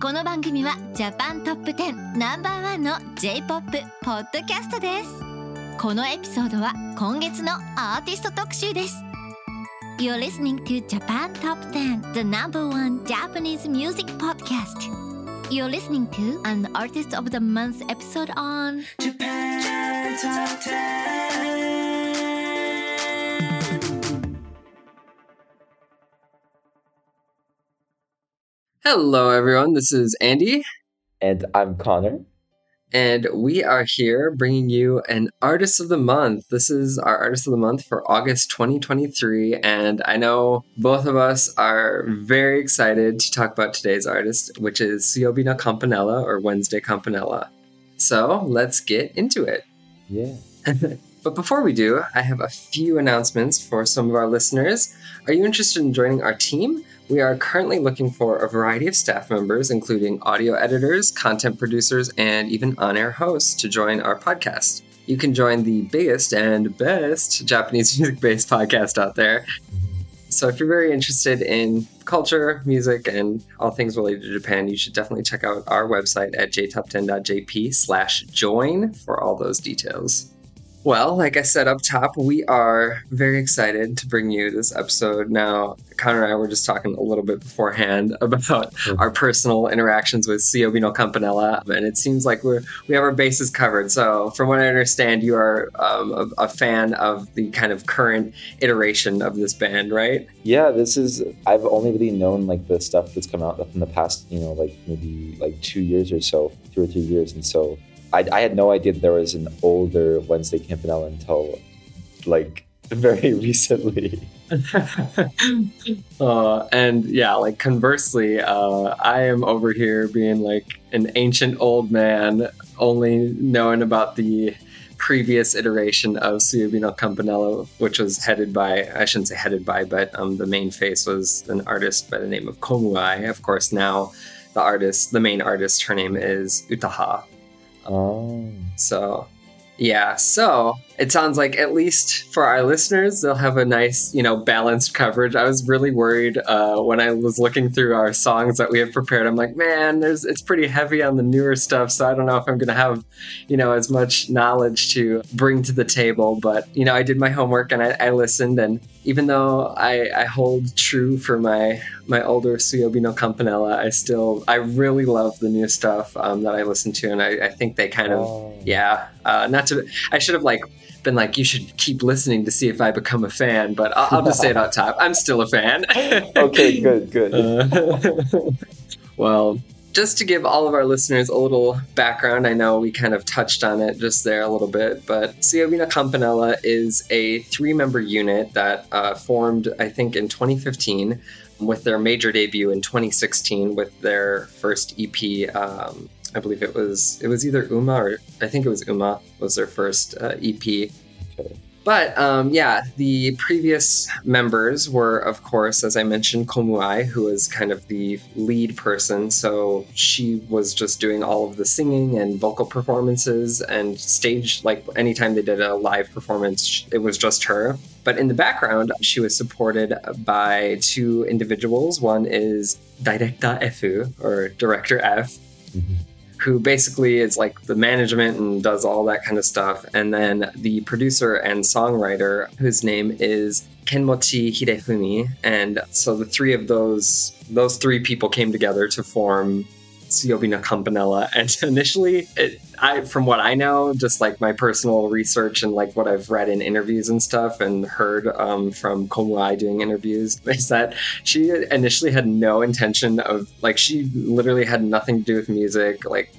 この番組はジャパントップ10ナンバーワンの J-POP ポッドキャストですこのエピソードは今月のアーティスト特集です You're listening to Japan Top 10 The number one Japanese music podcast You're listening to an Artist of the Month episode on Japan Top 10. Hello, everyone. This is Andy, And I'm Connor. and we are here bringing you an Artist of the Month. This is our Artist of the Month for August 2023, and I know both of us are very excited to talk about today's artist, which is Suiyobi no Campanella or Wednesday Campanella. So let's get into it. Yeah. But before we do, I have a few announcements for some of our listeners. Are you interested in joining our team? We are currently looking for a variety of staff members, including audio editors, content producers, and even on air hosts to join our podcast. You can join the biggest and best Japanese music based podcast out there. So, if you're very interested in culture, music, and all things related to Japan, you should definitely check out our website at jtop10.jp slash join for all those details. Well, like I said up top, we are very excited to bring you this episode. Now, Connor and I were just talking a little bit beforehand about our personal interactions with Suiyobi no Campanella, and it seems like we're we have our bases covered. So, from what I understand, you are um, a, a fan of the kind of current iteration of this band, right? Yeah, this is I've only really known like the stuff that's come out in the past, you know, like maybe like two years or so, two or three years. And so I, I had no idea that there was an older Wednesday Campanella until like very recently. uh, and yeah, like conversely, uh, I am over here being like an ancient old man, only knowing about the previous iteration of Suiyobi no Campanella, which was headed by, I shouldn't say headed by, but um, the main face was an artist by the name of Komuai. Of course, now the artist, the main artist, her name is Utaha. Oh. So, yeah. So it sounds like at least for our listeners, they'll have a nice, you know, balanced coverage. I was really worried uh, when I was looking through our songs that we had prepared. I'm like, man, there's it's pretty heavy on the newer stuff, so I don't know if I'm gonna have, you know, as much knowledge to bring to the table. But you know, I did my homework and I, I listened, and even though I, I hold true for my my older Suiyobi no Campanella, I still I really love the new stuff um, that I listen to, and I, I think they kind of Oh. yeah. Uh, not to I should have like been like you should keep listening to see if I become a fan, but I'll, I'll just say it on top. I'm still a fan. Okay, good, good. Uh, well, just to give all of our listeners a little background, I know we kind of touched on it just there a little bit, but Suiyobi no Campanella is a three member unit that uh, formed, I think, in 2015 with their major debut in 2016 with their first EP. Um, I believe it was it was either Uma or I think it was Uma was their first uh, EP. But um, yeah, the previous members were, of course, as I mentioned, Komuai, who was kind of the lead person. So she was just doing all of the singing and vocal performances and stage, like anytime they did a live performance, it was just her. But in the background, she was supported by two individuals. One is Directa Fu, or Director F, Mhm. Who basically is like the management and does all that kind of stuff. And then the producer and songwriter, whose name is Kenmochi Hidefumi. And so the three of those those three people came together to form Suiyobi no Campanella. And initially, it, I from what I know, just like my personal research and like what I've read in interviews and stuff and heard um, from Komuai doing interviews, is that she initially had no intention of like she literally had nothing to do with music like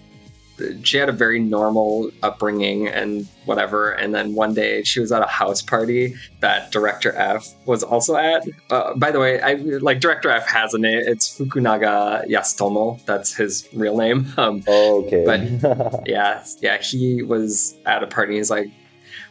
she had a very normal upbringing and whatever. And then one day she was at a house party that Director F was also at. Uh, by the way, I like Director F has a name. It's Fukunaga Yasutomo. That's his real name. Um, Oh, okay. But- yeah, yeah, he was at a party. He's like,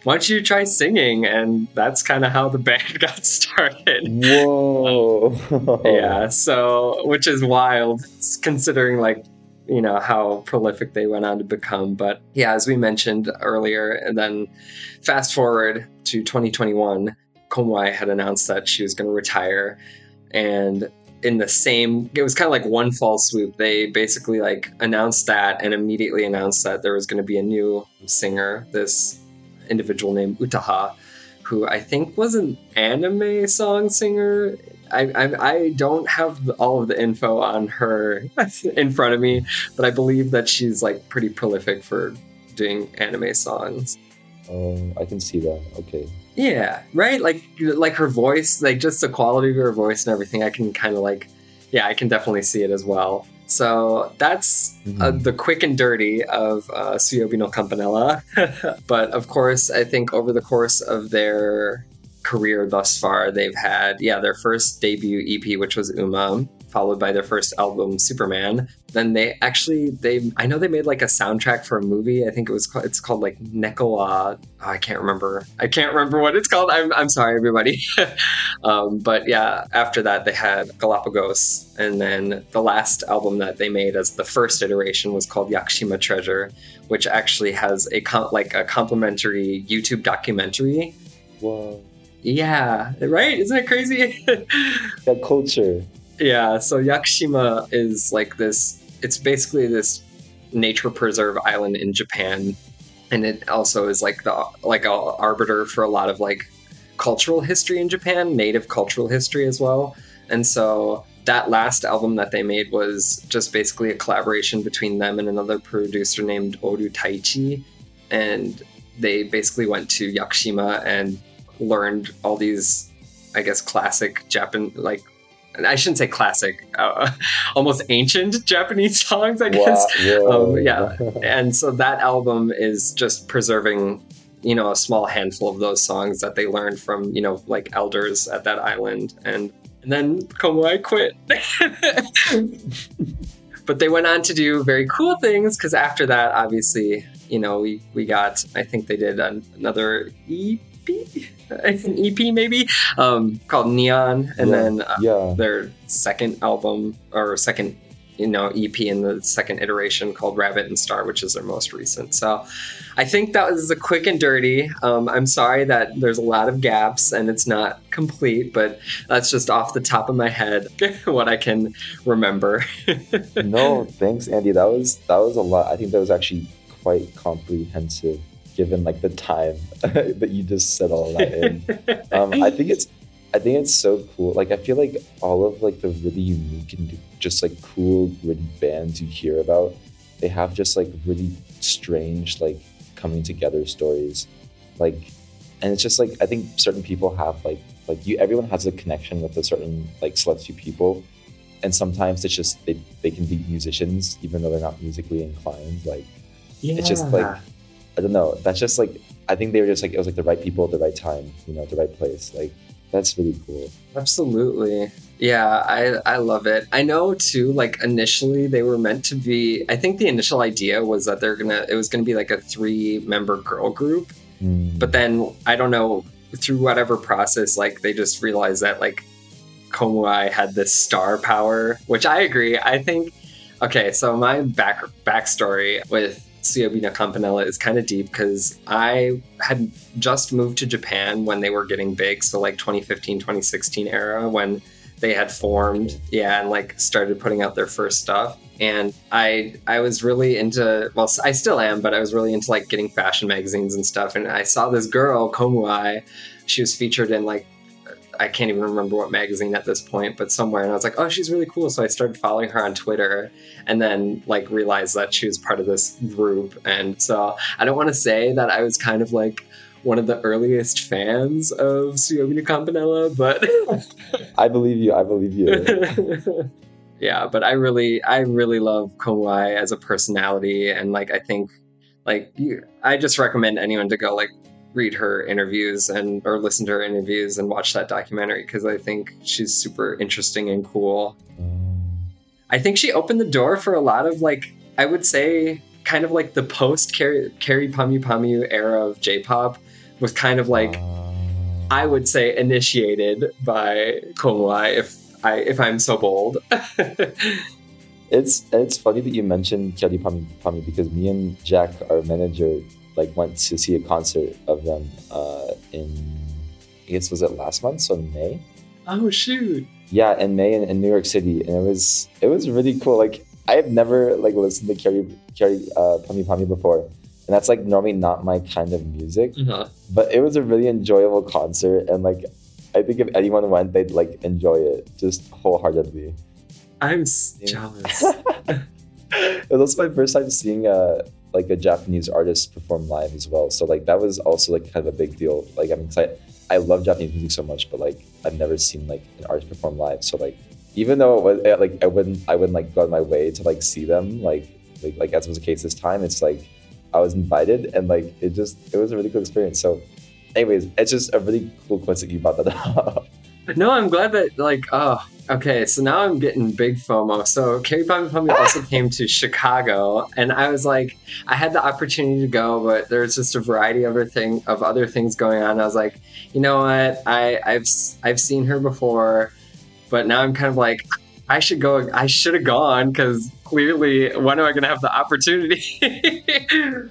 "Why don't you try singing?" And that's kind of how the band got started. Whoa. Yeah, so which is wild considering like you know how prolific they went on to become. But yeah, as we mentioned earlier, and then fast forward to 2021, Komuai had announced that she was going to retire, and in the same it was kind of like one fall swoop they basically like announced that and immediately announced that there was going to be a new singer this individual named utaha who i think was an anime song singer I, I, I don't have all of the info on her in front of me, but I believe that she's like pretty prolific for doing anime songs. Oh, I can see that. Okay. Yeah, right. Like like her voice, like just the quality of her voice and everything. I can kind of like, yeah, I can definitely see it as well. So that's uh, Mhm. the quick and dirty of uh, Suiyobi no Campanella. but of course, I think over the course of their career thus far, they've had yeah their first debut EP, which was Uma, followed by their first album Superman. Then they actually they I know they made like a soundtrack for a movie. I think it was called, it's called like Nekoa. Oh, I can't remember. I can't remember what it's called. I'm I'm sorry, everybody. um, but yeah, after that they had Galapagos, and then the last album that they made as the first iteration was called Yakushima Treasure, which actually has a com- like a complimentary YouTube documentary. Whoa. Yeah, right? Isn't it crazy? the culture. Yeah, so Yakushima is like this. It's basically this nature preserve island in Japan, and it also is like the like a arbiter for a lot of like cultural history in Japan, native cultural history as well. And so that last album that they made was just basically a collaboration between them and another producer named Oorutaichi, and they basically went to Yakushima and learned all these, I guess, classic Japan like I shouldn't say classic, uh, almost ancient Japanese songs, I guess. Wow. Whoa. Um, yeah. And so that album is just preserving, you know, a small handful of those songs that they learned from, you know, like elders at that island. And, and then Komuai quit. but they went on to do very cool things because after that, obviously, you know, we, we got, I think they did an, another EP, an EP maybe, um, called Neon. And Yeah. then uh, yeah. their second album or second you know ep in the second iteration called rabbit and star which is their most recent so i think that was a quick and dirty um, i'm sorry that there's a lot of gaps and it's not complete but that's just off the top of my head what i can remember no, thanks, Andy. That was that was a lot. I think that was actually quite comprehensive, given like the time that you just said all that in. um, I think it's I think it's so cool. Like I feel like all of like the really unique and just like cool gritty bands you hear about, they have just like really strange like coming together stories. Like and it's just like I think certain people have like like you everyone has a connection with a certain like select few people. And sometimes it's just they, they can be musicians even though they're not musically inclined. Like it's just like I don't know. That's just like I think they were just like it was like the right people at the right time, you know, the right place. Like that's really cool. Absolutely. Yeah, I I love it. I know too, like initially they were meant to be I think the initial idea was that they're gonna it was gonna be like a three member girl group. Mm. But then I don't know, through whatever process, like they just realized that like Komuai had this star power, which I agree. I think okay, so my back backstory with Suiyobi Campanella is kind of deep because I had just moved to Japan when they were getting big, so like 2015, 2016 era when they had formed, yeah, and like started putting out their first stuff. And I I was really into well, I still am, but I was really into like getting fashion magazines and stuff. And I saw this girl, Komuai, she was featured in like I can't even remember what magazine at this point, but somewhere. And I was like, oh, she's really cool. So I started following her on Twitter and then like realized that she was part of this group. And so I don't want to say that I was kind of like one of the earliest fans of Suiyobi Campanella, but I believe you. I believe you. yeah, but I really, I really love Komuai as a personality, and like I think, like you, I just recommend anyone to go like read her interviews and or listen to her interviews and watch that documentary because I think she's super interesting and cool. I think she opened the door for a lot of like I would say kind of like the post Kyary Kyary Pamyu Pamyu era of J-pop was kind of like I would say initiated by Komuai if I if I'm so bold. It's it's funny that you mentioned Kyary Pamyu Pamyu because me and Jack, our manager, like went to see a concert of them uh, in I guess was it last month, so May. oh shoot. Yeah, in May in, in New York City, and it was it was really cool. Like I have never like listened to Kyary Kyary uh, Pamyu Pamyu before, and that's like normally not my kind of music. Uh-huh. But it was a really enjoyable concert, and like I think if anyone went, they'd like enjoy it just wholeheartedly. I'm s- jealous. it was also my first time seeing a like a Japanese artist perform live as well. So like that was also like kind of a big deal. Like I mean, I, I love Japanese music so much, but like I've never seen like an artist perform live. So like even though it was like I wouldn't I wouldn't like go out of my way to like see them like like like as was the case this time. It's like I was invited and like it just it was a really cool experience. So anyways, it's just a really cool coincidence you brought that up. No, I'm glad that like oh okay, so now I'm getting big FOMO. So Kyary Pamyu Pamyu also came to Chicago and I was like I had the opportunity to go, but there was just a variety of other thing of other things going on. I was like, you know what? I I've I've seen her before, but now I'm kind of like I should go I should have gone because clearly when am I gonna have the opportunity?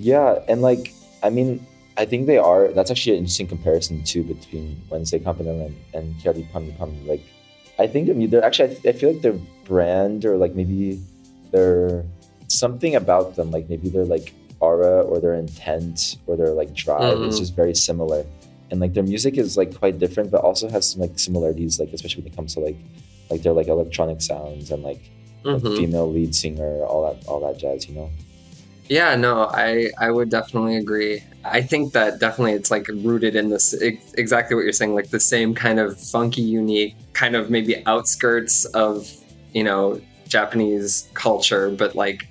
Yeah, and like I mean, I think they are. That's actually an interesting comparison too between Wednesday Campanella and, and Kyary Pamyu Pamyu. Like, I think I mean, they're actually. I, I feel like their brand or like maybe their something about them. Like maybe their like aura or their intent or their like drive is Mhm. just very similar. And like their music is like quite different, but also has some like similarities. Like especially when it comes to like like their like electronic sounds and like a Mhm. female lead singer, all that all that jazz. You know. Yeah, no, I I would definitely agree. I think that definitely it's like rooted in this exactly what you're saying, like the same kind of funky, unique, kind of maybe outskirts of you know Japanese culture, but like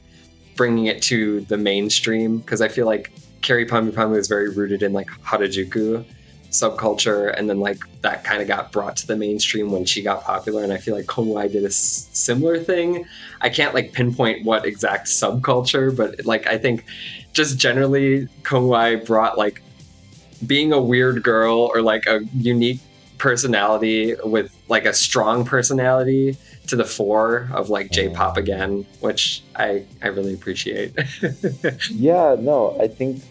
bringing it to the mainstream. Because I feel like Kyary Pamyu Pamyu is very rooted in like Harajuku subculture, and then like that kind of got brought to the mainstream when she got popular. And I feel like Komuai did a s- similar thing. I can't like pinpoint what exact subculture, but like I think just generally Komuai brought like being a weird girl or like a unique personality with like a strong personality to the fore of like J-pop again, which I I really appreciate. Yeah, no, I think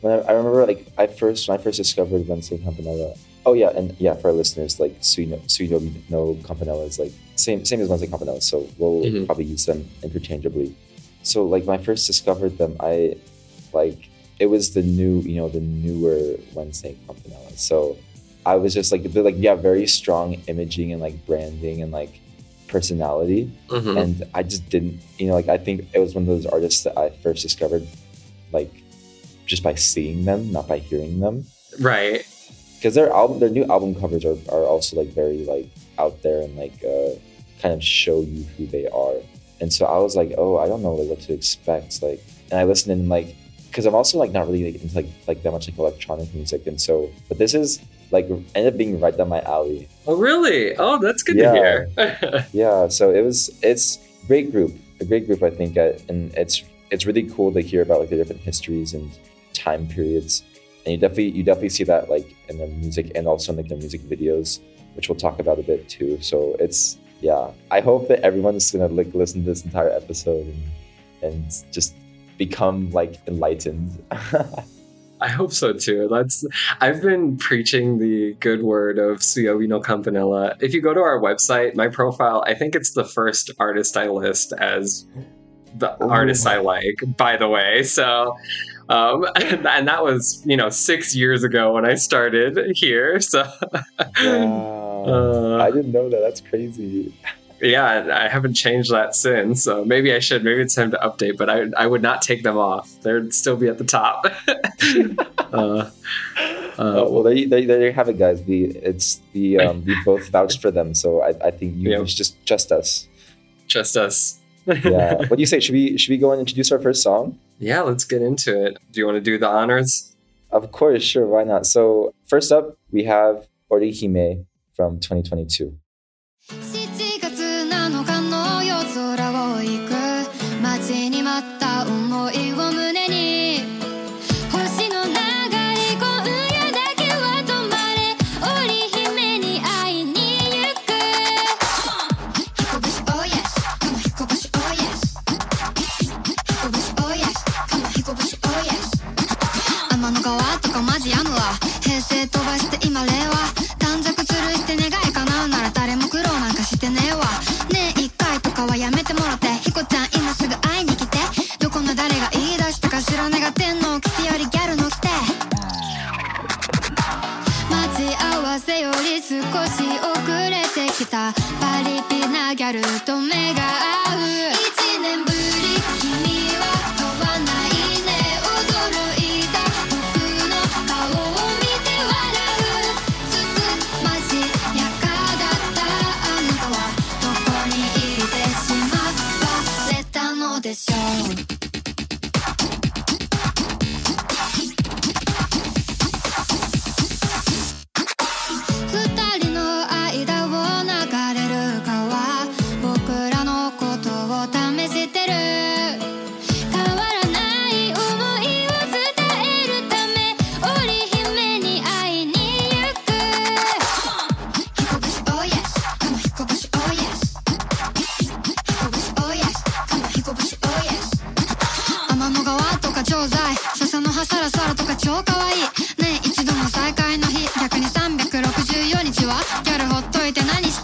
when I, I remember like I first when I first discovered Wednesday Campanella. Oh yeah, and yeah, for our listeners, like Suino Suino no Campanella is like same same as Wednesday Campanella, so we'll Mhm. probably use them interchangeably. So like when I first discovered them, I like it was the new, you know, the newer Wednesday Campanella. So I was just like they're like yeah, very strong imaging and like branding and like personality Mhm. and I just didn't, you know, like I think it was one of those artists that I first discovered, like just by seeing them, not by hearing them, Right. because their album, their new album covers are, are also like very like out there and like uh, kind of show you who they are, and so I was like, oh, I don't know like what to expect, like, and I listened and like, because I'm also like not really like, into like like that much like electronic music, and so, but this is like ended up being right down my alley, Oh really? Oh, that's good Yeah. to hear. yeah so it was it's great group a great group i think uh, and it's it's really cool to hear about like the different histories and time periods and you definitely you definitely see that like in their music and also in like their music videos which we'll talk about a bit too so it's yeah i hope that everyone's gonna like listen to this entire episode and and just become like enlightened I hope so too. That's I've been preaching the good word of Suiyobi no Campanella. If you go to our website, my profile, I think it's the first artist I list as the Ooh. artists I like, by the way. So um and that was, you know, 6 years ago when I started here. So wow. Uh, i didn't know that that's crazy yeah, I haven't changed that since. So maybe I should. Maybe it's time to update, but I I would not take them off. They'd still be at the top. uh, oh, well, there you, there, there you have it, guys. We it's the um, we both vouched for them, so I, I think you, you should just just us. Just us. Yeah. what do you say? Should we should we go and introduce our first song? yeah, let's get into it. Do you want to do the honors? Of course, sure. Why not? So first up, we have Orihime from 2022.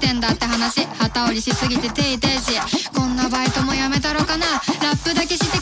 てんだって話。旗折りしすぎて手痛いし。こんなバイトもやめたろかな。ラップだけして食ってきて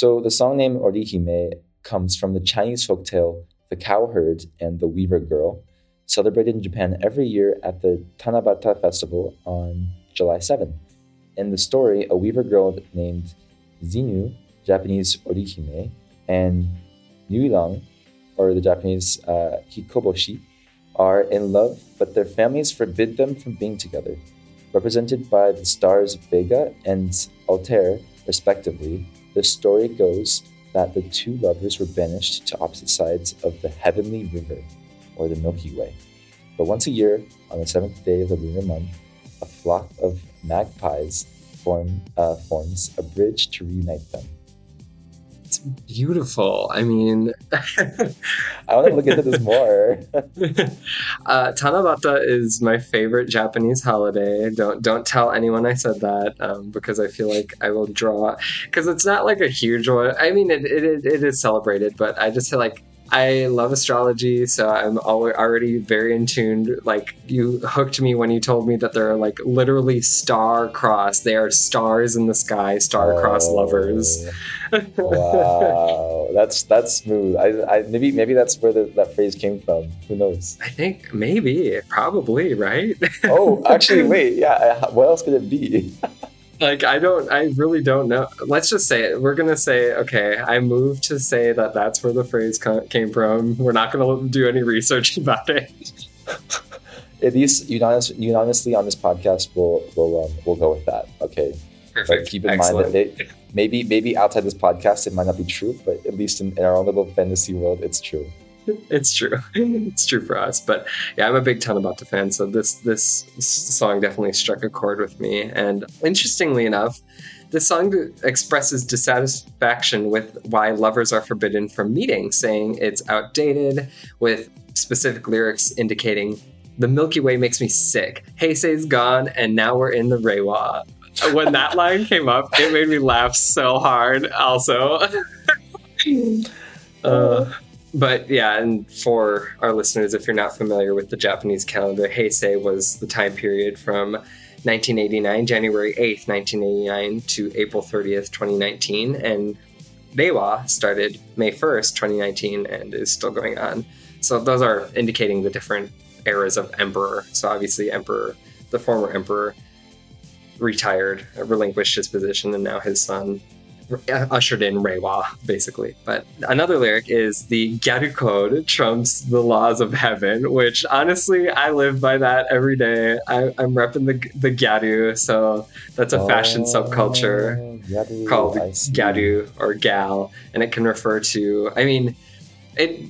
So the song name Orihime comes from the Chinese folktale The Cowherd and the Weaver Girl, celebrated in Japan every year at the Tanabata Festival on July 7. In the story, a weaver girl named Zhinü, Japanese Orihime, and Niulang, or the Japanese uh, Hikoboshi, are in love, but their families forbid them from being together. Represented by the stars Vega and Altair, respectively, the story goes that the two lovers were banished to opposite sides of the heavenly river, or the Milky Way. But once a year, on the seventh day of the lunar month, a flock of magpies form, uh, forms a bridge to reunite them. Beautiful. I mean, I want to look into this more. uh, Tanabata is my favorite Japanese holiday. Don't don't tell anyone I said that um, because I feel like I will draw because it's not like a huge one. I mean, it, it, it is celebrated, but I just feel like I love astrology, so I'm already very in tune. Like you hooked me when you told me that there are like literally star cross. They are stars in the sky, star cross oh. lovers. wow, that's that's smooth. I, I maybe maybe that's where the, that phrase came from. Who knows? I think maybe, probably, right? Oh, actually, wait. Yeah, what else could it be? like I don't, I really don't know. Let's just say it. We're gonna say, okay, I moved to say that that's where the phrase co- came from. We're not gonna do any research about it. At least unanimous, unanimously on this podcast, we'll we'll um, we'll go with that. Okay, but Perfect. keep in Excellent. mind that they, maybe maybe outside this podcast it might not be true, but at least in, in our own little fantasy world, it's true. it's true. it's true for us. But yeah, I'm a big Tanabata fan, so this this song definitely struck a chord with me. And interestingly enough, This song expresses dissatisfaction with why lovers are forbidden from meeting, saying it's outdated, with specific lyrics indicating the Milky Way makes me sick. Heisei's gone, and now we're in the Reiwa. When that line came up, it made me laugh so hard. Also, uh, but yeah, and for our listeners, if you're not familiar with the Japanese calendar, Heisei was the time period from 1989, January 8th, 1989 to April 30th, 2019, and Reiwa started May 1st, 2019, and is still going on. So those are indicating the different eras of emperor. So obviously, emperor, the former emperor, retired, relinquished his position, and now his son Uh, ushered in Reiwa, basically. But another lyric is the Gyaru code trumps the laws of heaven, which honestly, I live by that every day. I, I'm repping the the Gyaru, so that's a fashion oh, subculture Gyaru, called Oh, I see. Gyaru or Gal, and it can refer to, I mean, it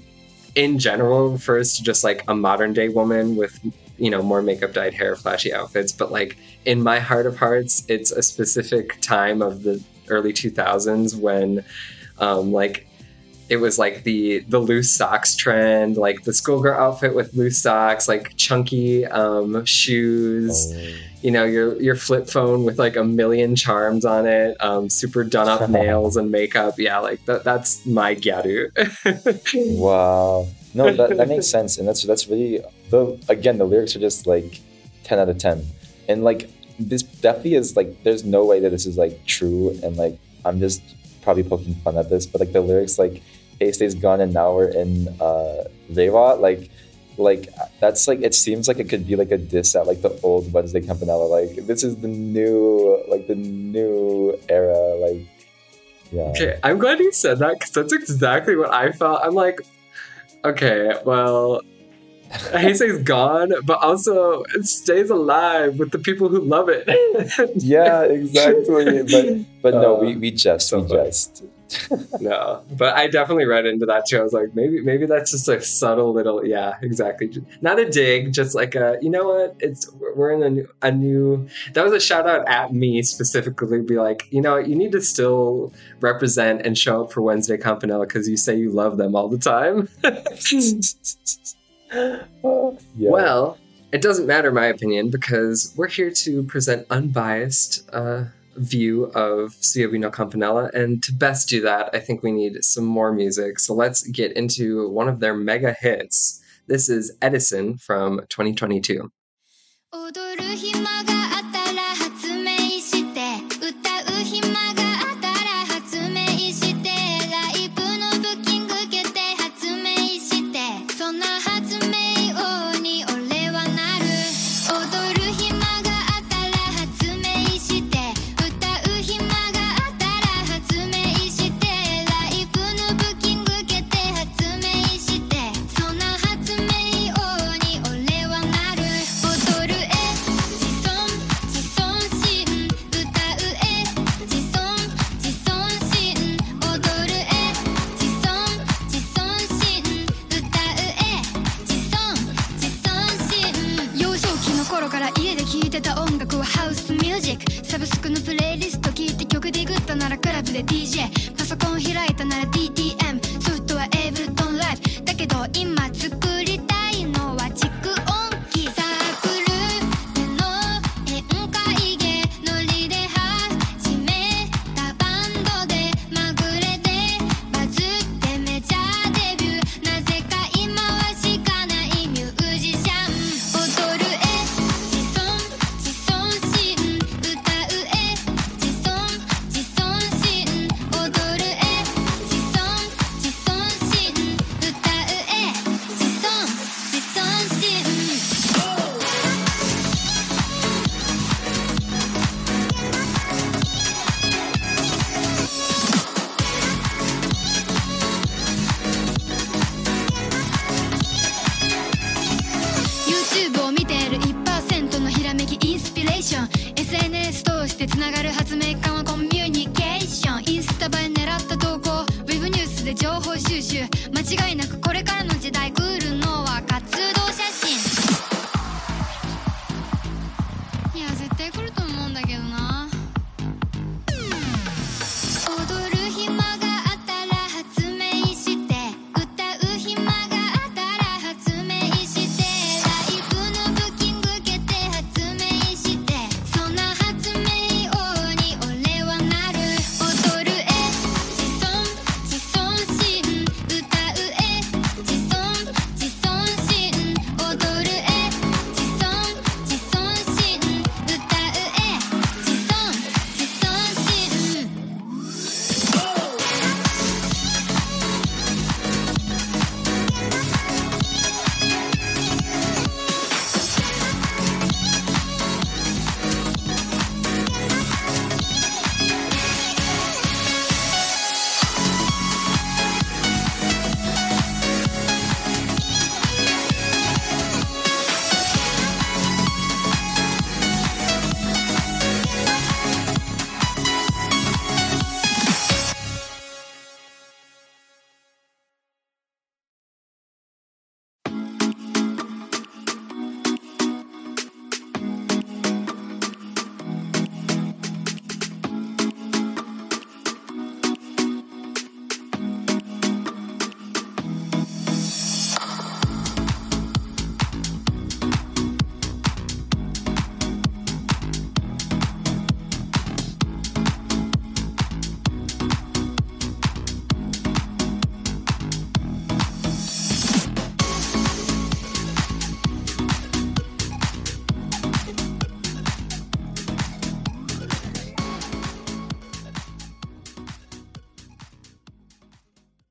in general refers to just like a modern day woman with, you know, more makeup dyed hair, flashy outfits. But like in my heart of hearts, it's a specific time of the early 2000s when, um, like, it was like the the loose socks trend, like the schoolgirl outfit with loose socks, like chunky um, shoes Oh. you know your your flip phone with like a million charms on it um super done up nails and makeup yeah like that that's my gyaru Wow. No, that, that makes sense, and that's that's really the again the lyrics are just like ten out of ten, and like this definitely is like there's no way that this is like true, and like I'm just probably poking fun at this, but like the lyrics like Heisei's gone and now we're in uh Reiwa, like like that's like it seems like it could be like a diss at like the old Wednesday Campanella, like this is the new like the new era, like yeah. okay i'm glad you said that because that's exactly what i felt i'm like okay well Heisei's gone, but also it stays alive with the people who love it. Yeah, exactly. But but no, Uh, we, we just so we funny. just no, but I definitely read into that too. I was like, maybe maybe that's just a subtle little, yeah, exactly. Not a dig, just like a, you know what? It's we're in a new, a new. That was a shout out at me specifically. Be like, you know, you need to still represent and show up for Wednesday Campanella because you say you love them all the time. yeah. Well, it doesn't matter, my opinion, because we're here to present unbiased uh, view of Suiyobi no Campanella, and to best do that, I think we need some more music. So let's get into one of their mega hits. This is Edison from 2022. たならクラブで DJ パソコン開いたなら DTM ソフトはエイブルトンライブ。だけど今作りたい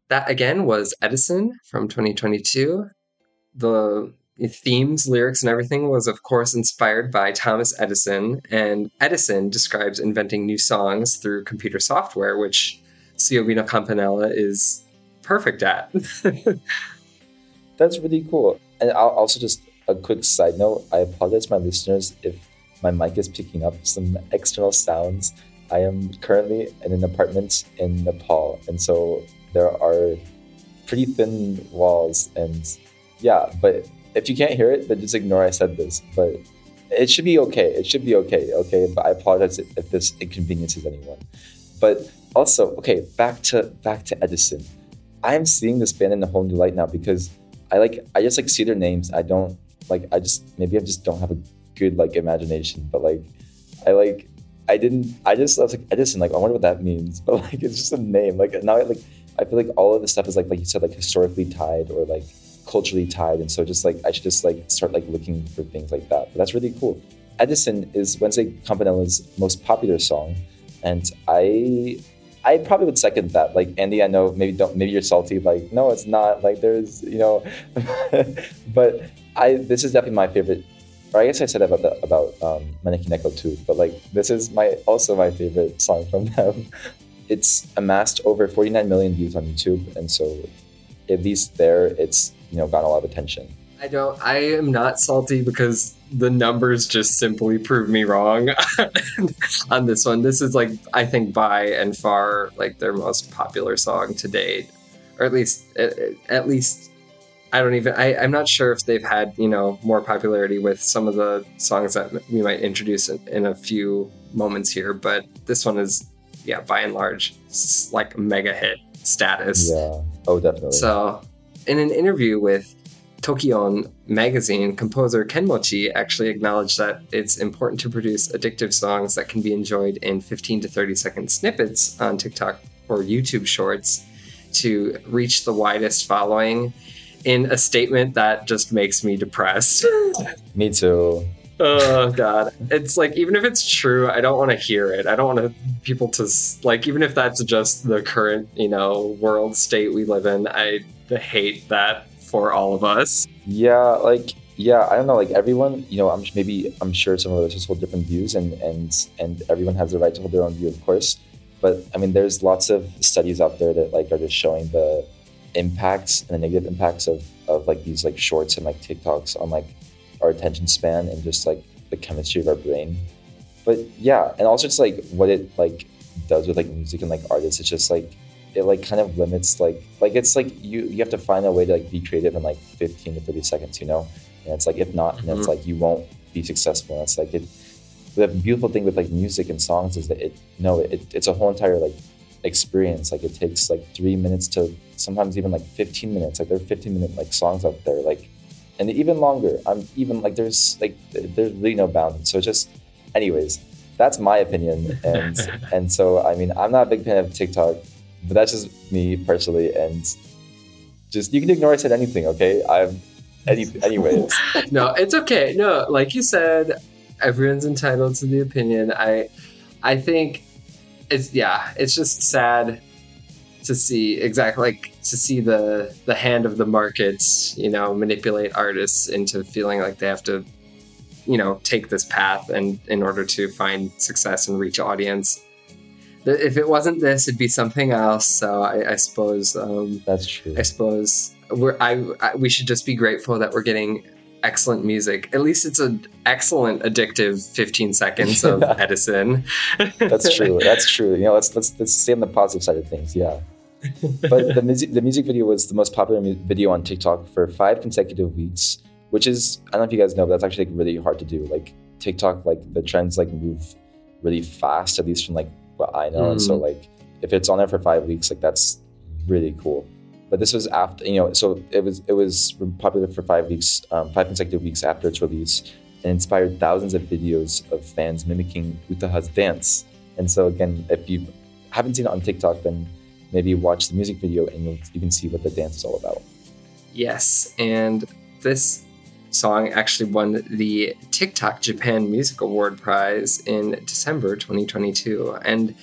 that again was Edison from 2022. The themes, lyrics, and everything was, of course, inspired by Thomas Edison. And Edison describes inventing new songs through computer software, which Suiyobi no Campanella is perfect at. That's really cool. And I'll also just a quick side note. I apologize to my listeners if my mic is picking up some external sounds. I am currently in an apartment in Nepal, and so there are pretty thin walls. And yeah, but if you can't hear it, then just ignore I said this. But it should be okay. It should be okay. Okay, but I apologize if this inconveniences anyone. But also, okay, back to back to Edison. I'm seeing this band in a whole new light now because I like I just like see their names. I don't like I just maybe I just don't have a good like imagination, but like I like I didn't I just I was like Edison, like I wonder what that means. But like it's just a name. Like now I like I feel like all of this stuff is like like you said, like historically tied or like culturally tied. And so just like I should just like start like looking for things like that. But that's really cool. Edison is Wednesday Campanella's most popular song. And I I probably would second that. Like Andy, I know maybe don't maybe you're salty. Like no, it's not. Like there's you know, but I this is definitely my favorite. Or I guess I said about the about um, Maneki Neko too. But like this is my also my favorite song from them. It's amassed over 49 million views on YouTube, and so at least there, it's you know gotten a lot of attention. I don't. I am not salty because the numbers just simply prove me wrong on this one. This is like I think by and far like their most popular song to date, or at least at, at least I don't even. I, I'm not sure if they've had you know more popularity with some of the songs that we might introduce in, in a few moments here, but this one is yeah by and large like mega hit status. Yeah. Oh, definitely. So, in an interview with Tokion magazine, composer Kenmochi actually acknowledged that it's important to produce addictive songs that can be enjoyed in 15 to 30 second snippets on TikTok or YouTube shorts to reach the widest following in a statement that just makes me depressed. me too. Oh god it's like even if it's true i don't want to hear it i don't want to people to like even if that's just the current you know world state we live in i hate that for all of us. Yeah, like yeah, I don't know, like everyone, you know, I'm maybe I'm sure some of us just hold different views, and and and everyone has the right to hold their own view, of course. But I mean, there's lots of studies out there that like are just showing the impacts and the negative impacts of of like these like shorts and like TikToks on like our attention span and just like the chemistry of our brain. But yeah, and also just like what it like does with like music and like artists. It's just like it like kind of limits like like it's like you you have to find a way to like be creative in like 15 to 30 seconds you know and it's like if not mm-hmm. and it's like you won't be successful and it's like it the beautiful thing with like music and songs is that it no it, it's a whole entire like experience like it takes like three minutes to sometimes even like 15 minutes like there are 15 minute like songs out there like and even longer i'm even like there's like there's really no bounds so just anyways that's my opinion and and so i mean i'm not a big fan of tiktok but that's just me personally, and just you can ignore I said anything. Okay, I'm any anyways. no, it's okay. No, like you said, everyone's entitled to the opinion. I I think it's yeah, it's just sad to see exactly like to see the the hand of the markets, you know, manipulate artists into feeling like they have to you know take this path and in order to find success and reach audience if it wasn't this, it'd be something else. So I, I suppose um, that's true. I suppose we're I, I, we should just be grateful that we're getting excellent music. At least it's an excellent addictive 15 seconds of Edison. that's true. That's true. You know, let's let's let's stay on the positive side of things. Yeah. but the music the music video was the most popular mu- video on TikTok for five consecutive weeks, which is I don't know if you guys know, but that's actually like really hard to do. Like TikTok, like the trends like move really fast, at least from like what I know. Mm. And so mm. like if it's on there for five weeks, like that's really cool. But this was after you know, so it was it was popular for five weeks, um, five consecutive weeks after its release, and inspired thousands of videos of fans mimicking Utaha's dance. And so again, if you haven't seen it on TikTok, then maybe watch the music video and you'll, you can see what the dance is all about. Yes, and this song actually won the TikTok Japan Music Award Prize in December 2022. And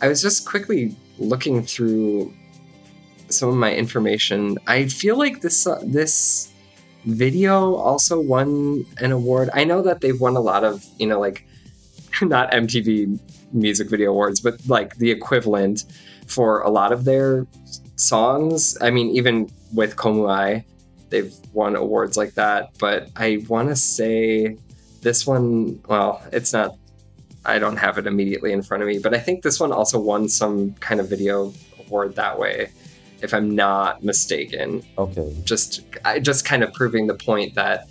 I was just quickly looking through some of my information. I feel like this uh, this video also won an award. I know that they've won a lot of, you know, like not MTV Music Video Awards, but like the equivalent for a lot of their songs. I mean, even with Komuai, they've won awards like that. But I want to say this one, well, it's not, I don't have it immediately in front of me, but I think this one also won some kind of video award that way, if I'm not mistaken. Okay. Just, I just kind of proving the point that,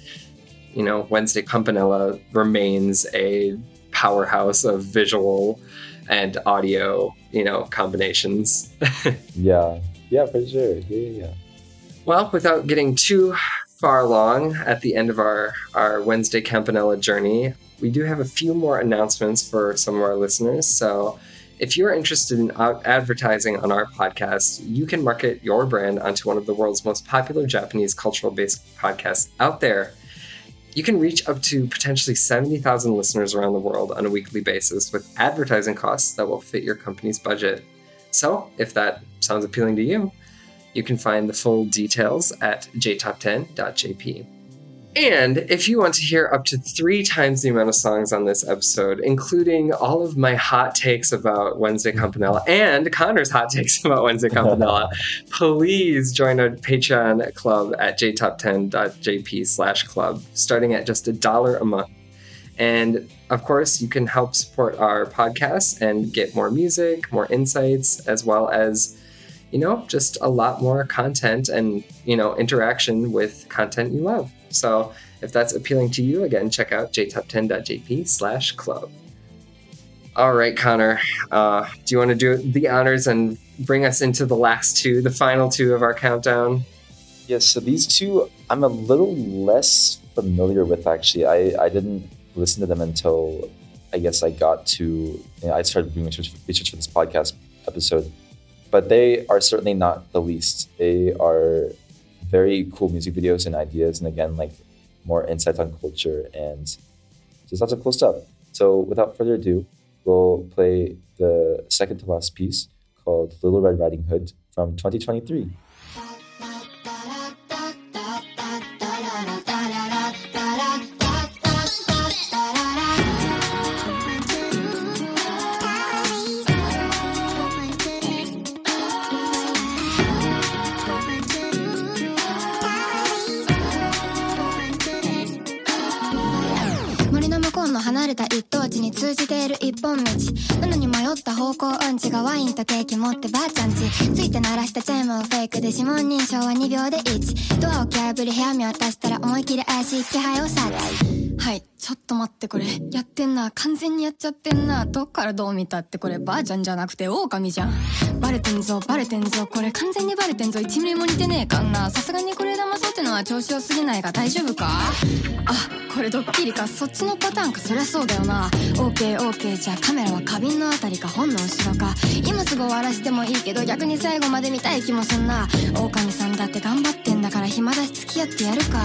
you know, Wednesday Campanella remains a powerhouse of visual and audio, you know, combinations. Yeah. Yeah, for sure. Yeah, yeah, yeah. Well, without getting too far along at the end of our, our Wednesday Campanella journey, we do have a few more announcements for some of our listeners. So, if you're interested in advertising on our podcast, you can market your brand onto one of the world's most popular Japanese cultural based podcasts out there. You can reach up to potentially 70,000 listeners around the world on a weekly basis with advertising costs that will fit your company's budget. So, if that sounds appealing to you, you can find the full details at jtop10.jp. And if you want to hear up to three times the amount of songs on this episode, including all of my hot takes about Wednesday Campanella and Connor's hot takes about Wednesday Campanella, please join our Patreon club at jtop10.jp slash club, starting at just a dollar a month. And of course, you can help support our podcast and get more music, more insights, as well as, you know, just a lot more content and, you know, interaction with content you love. So if that's appealing to you, again, check out jtop10.jp slash club. All right, Connor, uh, do you want to do the honors and bring us into the last two, the final two of our countdown? Yes, so these two I'm a little less familiar with actually. I, I didn't listen to them until I guess I got to, you know, I started doing research, research for this podcast episode. But they are certainly not the least. They are very cool music videos and ideas, and again, like more insights on culture and just lots of cool stuff. So without further ado, we'll play the second to last piece called Little Red Riding Hood from 2023. 方向音痴がワインとケーキ持ってばあちゃんち。ついて鳴らしたチャイムをフェイクで指紋認証は2秒で1ドアを蹴破り部屋見渡したら思い切り怪しい気配を察知。はいちょっと待ってこれ。やってんな完全にやっちゃってんな。どっからどう見たってこれ。ばあちゃんじゃなくて狼じゃん。バレてんぞバレてんぞ。これ完全にバレてんぞ。1ミリも似てねえかんな。さすがにこれ騙そうってのは調子良すぎないが大丈夫か？あこれドッキリか。そっちのパターンか。そりゃそうだよな。OKOK じゃあカメラは花瓶のあたりか。本の後ろか。今すぐ終わらせてもいいけど逆に最後まで見たい気もすんな。狼さんだって頑張ってんだから暇だし付き合ってやるか。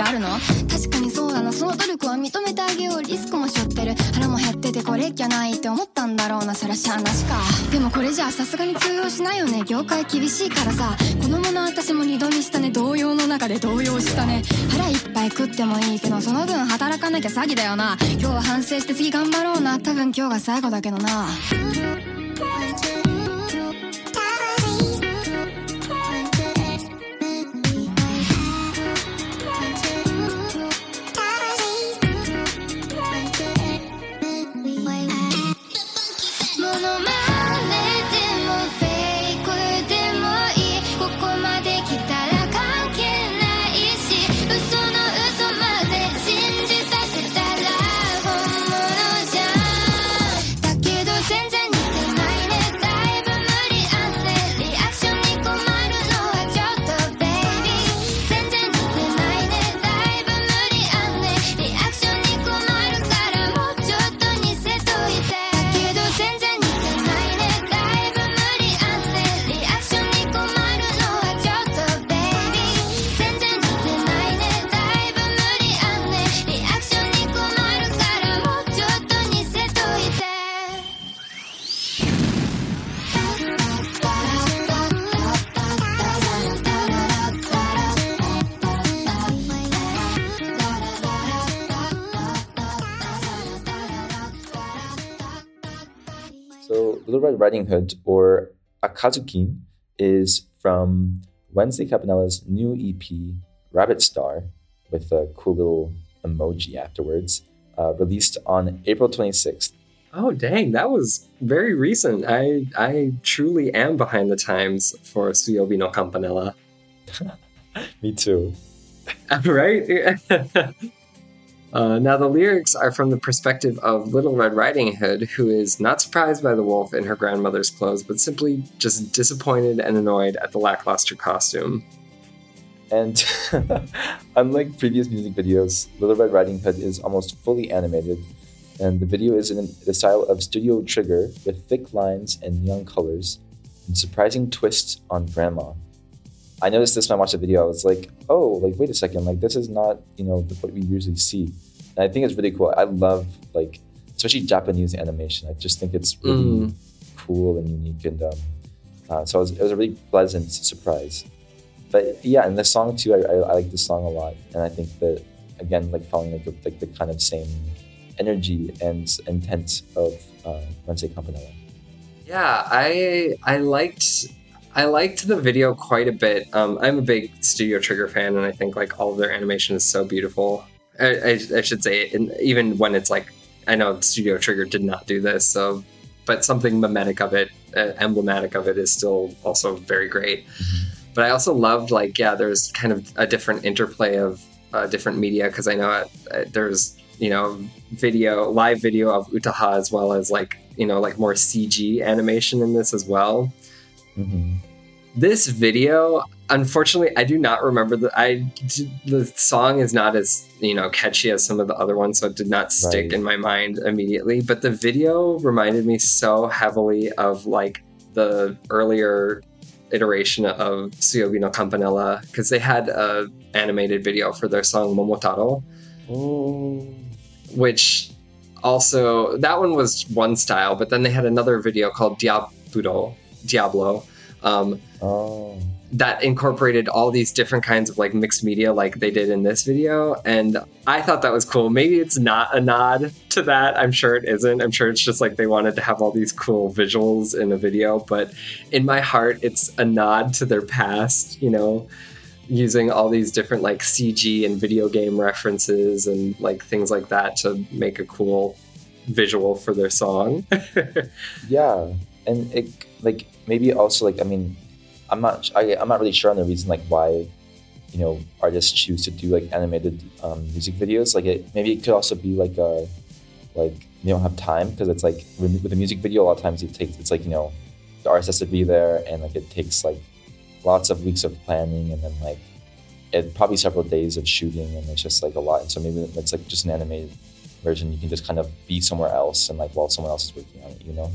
あるの？確かにそうだな。その努力は認めてあげよう。リスクも背負ってる。腹も減っててこれっきゃないって思ったんだろうな。そりゃしゃあなしか。でもこれじゃさすがに通用しないよね。業界厳しいからさ。子供の私も二度見したね。動揺の中で動揺したね。腹いっぱい食ってもいいけどその分働かなきゃ詐欺だよな。今日は反省して次頑張ろうな。多分今日が最後だけどな。Riding Hood or Akazukin is from Wednesday Campanella's new EP, Rabbit Star, with a cool little emoji afterwards, uh, released on April 26th. Oh dang, that was very recent. I I truly am behind the times for Suiyobi no Campanella. Me too. right? uh, now the lyrics are from the perspective of Little Red Riding Hood, who is not surprised by the wolf in her grandmother's clothes, but simply just disappointed and annoyed at the lackluster costume. And unlike previous music videos, Little Red Riding Hood is almost fully animated, and the video is in the style of Studio Trigger with thick lines and neon colors and surprising twists on grandma. I noticed this when I watched the video. I was like, oh, like wait a second, like this is not you know what we usually see. And I think it's really cool. I love like especially Japanese animation. I just think it's really Mm. cool and unique, and um, uh, so it was, it was a really pleasant surprise. But yeah, and the song too, I, I, I like this song a lot, and I think that again, like following like the, like the kind of same energy and intent of uh, Wednesday Campanella. Yeah, I I liked I liked the video quite a bit. Um, I'm a big Studio Trigger fan, and I think like all of their animation is so beautiful. I, I, I should say, and even when it's like I know Studio Trigger did not do this, so but something mimetic of it, uh, emblematic of it, is still also very great. But I also loved like yeah, there's kind of a different interplay of uh, different media because I know uh, there's you know video live video of Utaha as well as like you know like more CG animation in this as well. Hmm This video, unfortunately, I do not remember the I the song is not as you know catchy as some of the other ones, so it did not stick Right. in my mind immediately. But the video reminded me so heavily of like the earlier iteration of Suiyobi no Campanella because they had a animated video for their song Momotaro Oh, which also that one was one style, but then they had another video called Diablo, Diablo, um, oh, that incorporated all these different kinds of like mixed media, like they did in this video, and I thought that was cool. Maybe it's not a nod to that. I'm sure it isn't. I'm sure it's just like they wanted to have all these cool visuals in a video, but in my heart, it's a nod to their past. You know. Using all these different like CG and video game references and like things like that to make a cool visual for their song. yeah, and it like maybe also like I mean, I'm not I, I'm not really sure on the reason like why you know artists choose to do like animated um, music videos. Like it maybe it could also be like a like they don't have time because it's like with with a music video a lot of times it takes it's like you know the artist has to be there and like it takes like lots of weeks of planning and then like it probably several days of shooting and it's just like a lot. And so maybe it's like just an animated version. You can just kind of be somewhere else and like while someone else is working on it, you know.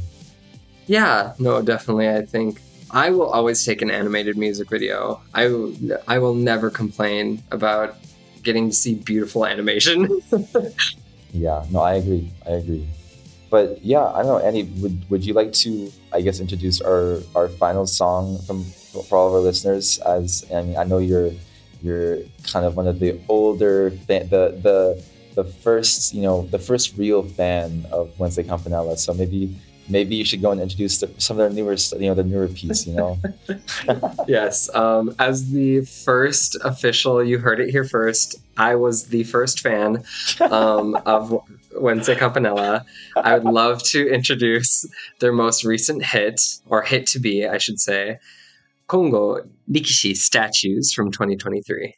Yeah, no, definitely. I think I will always take an animated music video. I will, I will never complain about getting to see beautiful animation. Yeah, no, I agree. I agree. But yeah, I don't know, Andy. Would would you like to, I guess, introduce our our final song from for all of our listeners? As I mean, I know you're you're kind of one of the older fan, the the the first you know the first real fan of Wednesday Campanella. So maybe maybe you should go and introduce the, some of their newer you know the newer piece. You know. yes, um, as the first official, you heard it here first. I was the first fan um, of Wednesday Campanella. I would love to introduce their most recent hit, or hit to be, I should say, Kongo Rikishi Statues from 2023.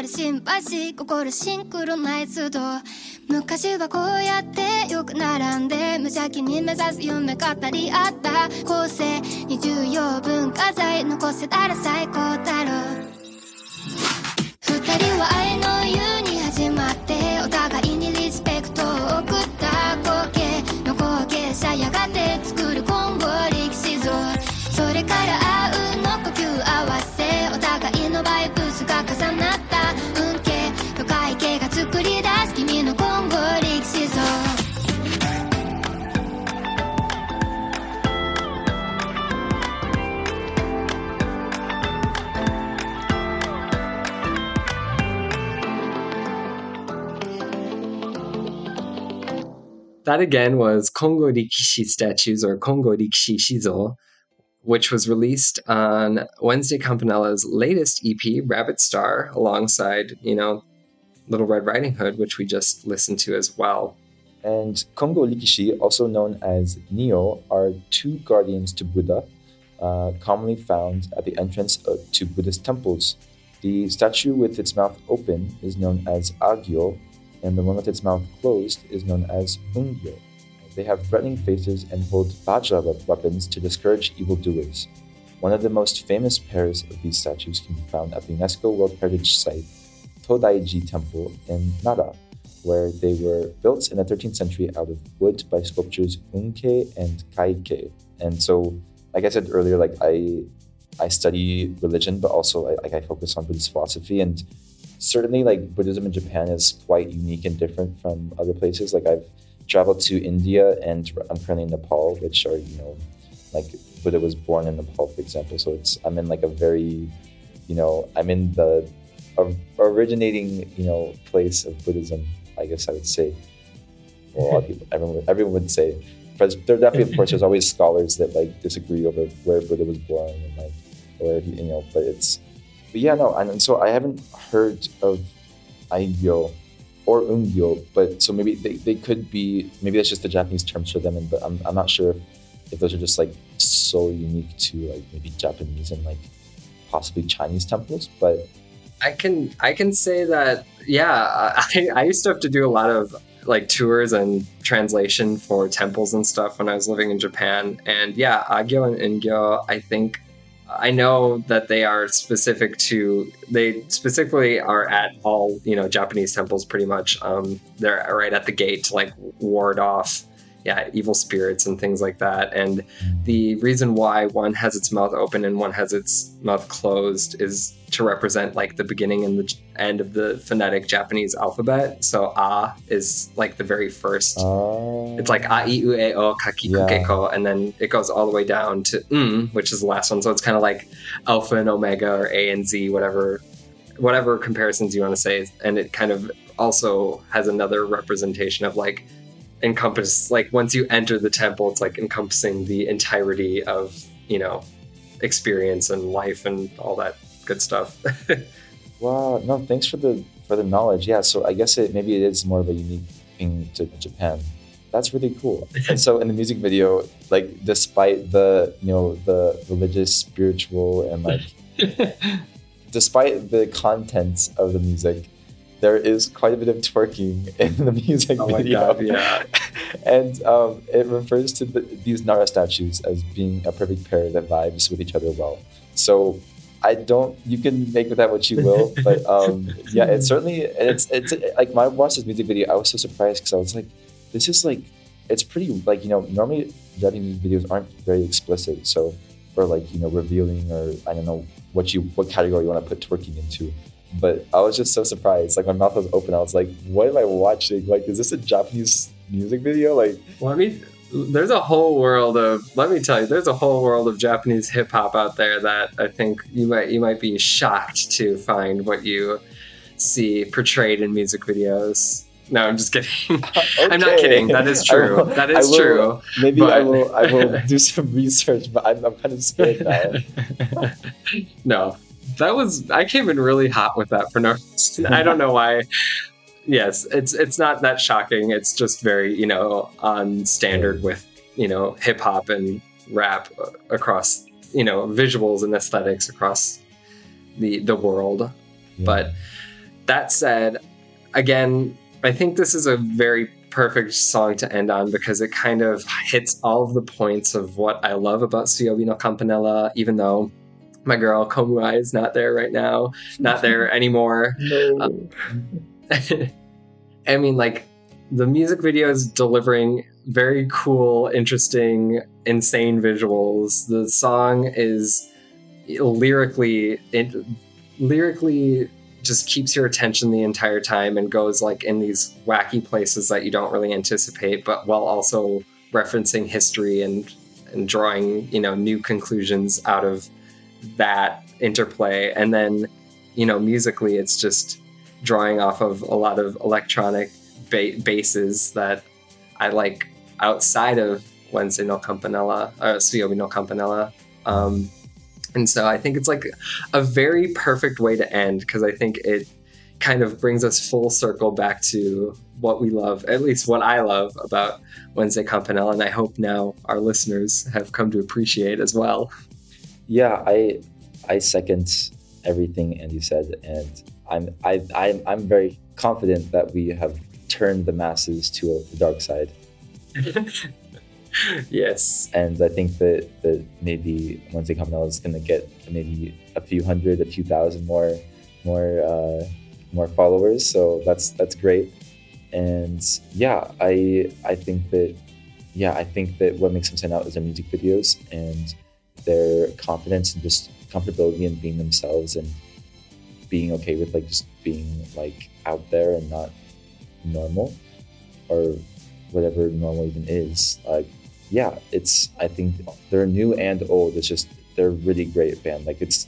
伝わる新橋心シンクロナイズド。昔はこうやってよく並んで無邪気に目指す夢語り合った。構成に重要文化財残せたら最高だろう。That again was Kongo Rikishi statues or Kongo Rikishi Shizo, which was released on Wednesday Campanella's latest EP, Rabbit Star, alongside, you know, Little Red Riding Hood, which we just listened to as well. And Kongo Rikishi, also known as Nio, are two guardians to Buddha, uh, commonly found at the entrance to Buddhist temples. The statue with its mouth open is known as Agyo, and the one with its mouth closed is known as Ungyo. They have threatening faces and hold Vajra weapons to discourage evildoers. One of the most famous pairs of these statues can be found at the UNESCO World Heritage Site, Todaiji Temple in Nara, where they were built in the 13th century out of wood by sculptors Unkei and Kaikei. And so, like I said earlier, like I I study religion, but also I, like I focus on Buddhist philosophy, and certainly like Buddhism in Japan is quite unique and different from other places. Like I've traveled to India and I'm currently in Nepal, which are you know like Buddha was born in Nepal, for example. So it's I'm in like a very you know I'm in the originating you know place of Buddhism. I guess I would say. Well, a lot of people, everyone, would- everyone would say. But there definitely, of course, there's always scholars that like disagree over where Buddha was born and like where he, you know. But it's, but yeah, no, and, and so I haven't heard of Aigyo or Ungyo, but so maybe they, they could be maybe that's just the Japanese terms for them, and but I'm, I'm not sure if, those are just like so unique to like maybe Japanese and like possibly Chinese temples, but I can I can say that yeah I, I used to have to do a lot of like tours and translation for temples and stuff when I was living in Japan and yeah Agyo and Ingyo I think I know that they are specific to they specifically are at all you know Japanese temples pretty much. Um, they're right at the gate to like ward off yeah evil spirits and things like that and the reason why one has its mouth open and one has its mouth closed is to represent like the beginning and the end of the phonetic Japanese alphabet. So a is like the very first. uh, It's like a i u e o kaki kukeko, and then it goes all the way down to mm, which is the last one. So it's kind of like alpha and omega or a and z, whatever, whatever comparisons you want to say. And it kind of also has another representation of like encompass like once you enter the temple, it's like encompassing the entirety of you know experience and life and all that good stuff. Wow, no, thanks for the for the knowledge. Yeah, so I guess it maybe it is more of a unique thing to Japan. That's really cool. And so in the music video, like despite the you know the religious, spiritual, and like despite the contents of the music, there is quite a bit of twerking in the music oh video. god, yeah. and um, it refers to the, these Nara statues as being a perfect pair that vibes with each other well. So I don't. You can make with that what you will, but um, yeah, it's certainly it's it's like when I watched this music video, I was so surprised because I was like, this is like it's pretty like you know normally Japanese videos aren't very explicit, so or like you know revealing or I don't know what you what category you want to put twerking into. But I was just so surprised. Like my mouth was open. I was like, "What am I watching? Like, is this a Japanese music video?" Like, I mean, there's a whole world of. Let me tell you, there's a whole world of Japanese hip hop out there that I think you might you might be shocked to find what you see portrayed in music videos. No, I'm just kidding. I'm not kidding. That is true. will- that is will- true. Maybe I will. I will do some research, but I'm, I'm kind of scared now. no, that was I came in really hot with that for no reason. I don't know why. Yes, it's it's not that shocking. It's just very you know on standard with you know hip hop and rap across you know visuals and aesthetics across the the world. But that said, again, I think this is a very perfect song to end on because it kind of hits all of the points of what I love about Suiyobi no Campanella, even though my girl Komuai is not there right now, not there anymore. no. Uh, I mean, like, the music video is delivering very cool, interesting, insane visuals. The song is lyrically, it lyrically just keeps your attention the entire time and goes like in these wacky places that you don't really anticipate, but while also referencing history and and drawing you know new conclusions out of that interplay. And then you know musically, it's just drawing off of a lot of electronic ba- bases that I like outside of Wednesday no Campanella or Suiyobi no Campanella. Um, and so I think it's like a very perfect way to end because I think it kind of brings us full circle back to what we love, at least what I love about Wednesday Campanella, and I hope now our listeners have come to appreciate as well. Yeah, I I second everything Andy said, and I'm I I'm, I'm very confident that we have turned the masses to a, the dark side, yes. and I think that that maybe Wednesday Campanella is going to get maybe a few hundred, a few thousand more more uh, more followers. So that's that's great, and yeah, I I think that yeah I think that what makes them stand out is their music videos and their confidence and just comfortability in being themselves and being okay with like just being like out there and not normal or whatever normal even is like yeah it's i think they're new and old. It's just they're really great band. Like it's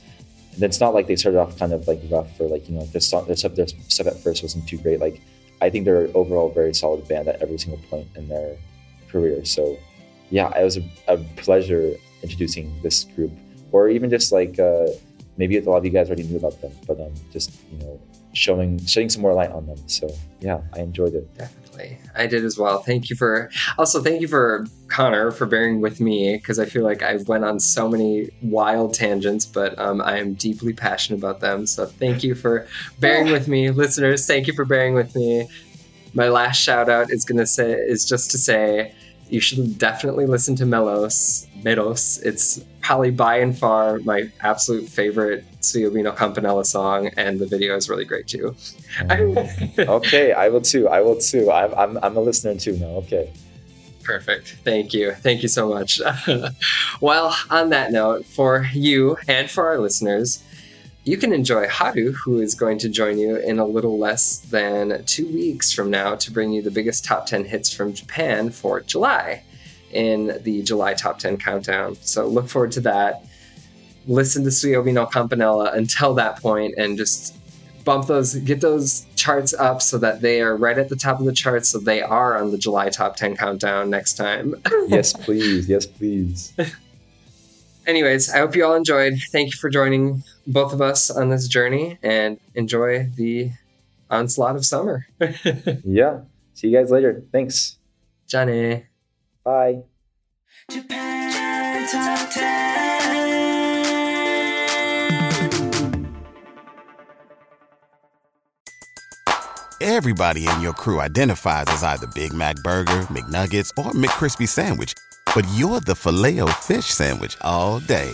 it's not like they started off kind of like rough or like you know their song their stuff, their stuff at first wasn't too great. Like i think they're overall a very solid band at every single point in their career. So yeah it was a, a pleasure introducing this group or even just like uh maybe a lot of you guys already knew about them but um just you know showing shedding some more light on them so yeah i enjoyed it Definitely. I did as well. Thank you for also thank you for Connor for bearing with me because I feel like I went on so many wild tangents, but um, I am deeply passionate about them. So thank you for bearing with me, listeners. Thank you for bearing with me. My last shout out is gonna say is just to say you should definitely listen to Melos. Melos. It's probably by and far my absolute favorite Suiyobi no Campanella song, and the video is really great too. Mm. okay i will too i will too i'm, I'm, I'm a listener too now okay Perfect. Thank you. Thank you so much. well, on that note, for you and for our listeners, you can enjoy Haru, who is going to join you in a little less than two weeks from now to bring you the biggest top 10 hits from Japan for July in the July top 10 countdown. So look forward to that. Listen to Suiyobi no Campanella until that point and just bump those, get those charts up so that they are right at the top of the charts so they are on the July top 10 countdown next time. yes, please. Yes, please. Anyways, I hope you all enjoyed. Thank you for joining both of us on this journey and enjoy the onslaught of summer. Yeah. See you guys later. Thanks. Johnny. Bye. Japan Top 10. Everybody in your crew identifies as either Big Mac Burger, McNuggets, or McCrispy Sandwich. But you're the filet fish Sandwich all day.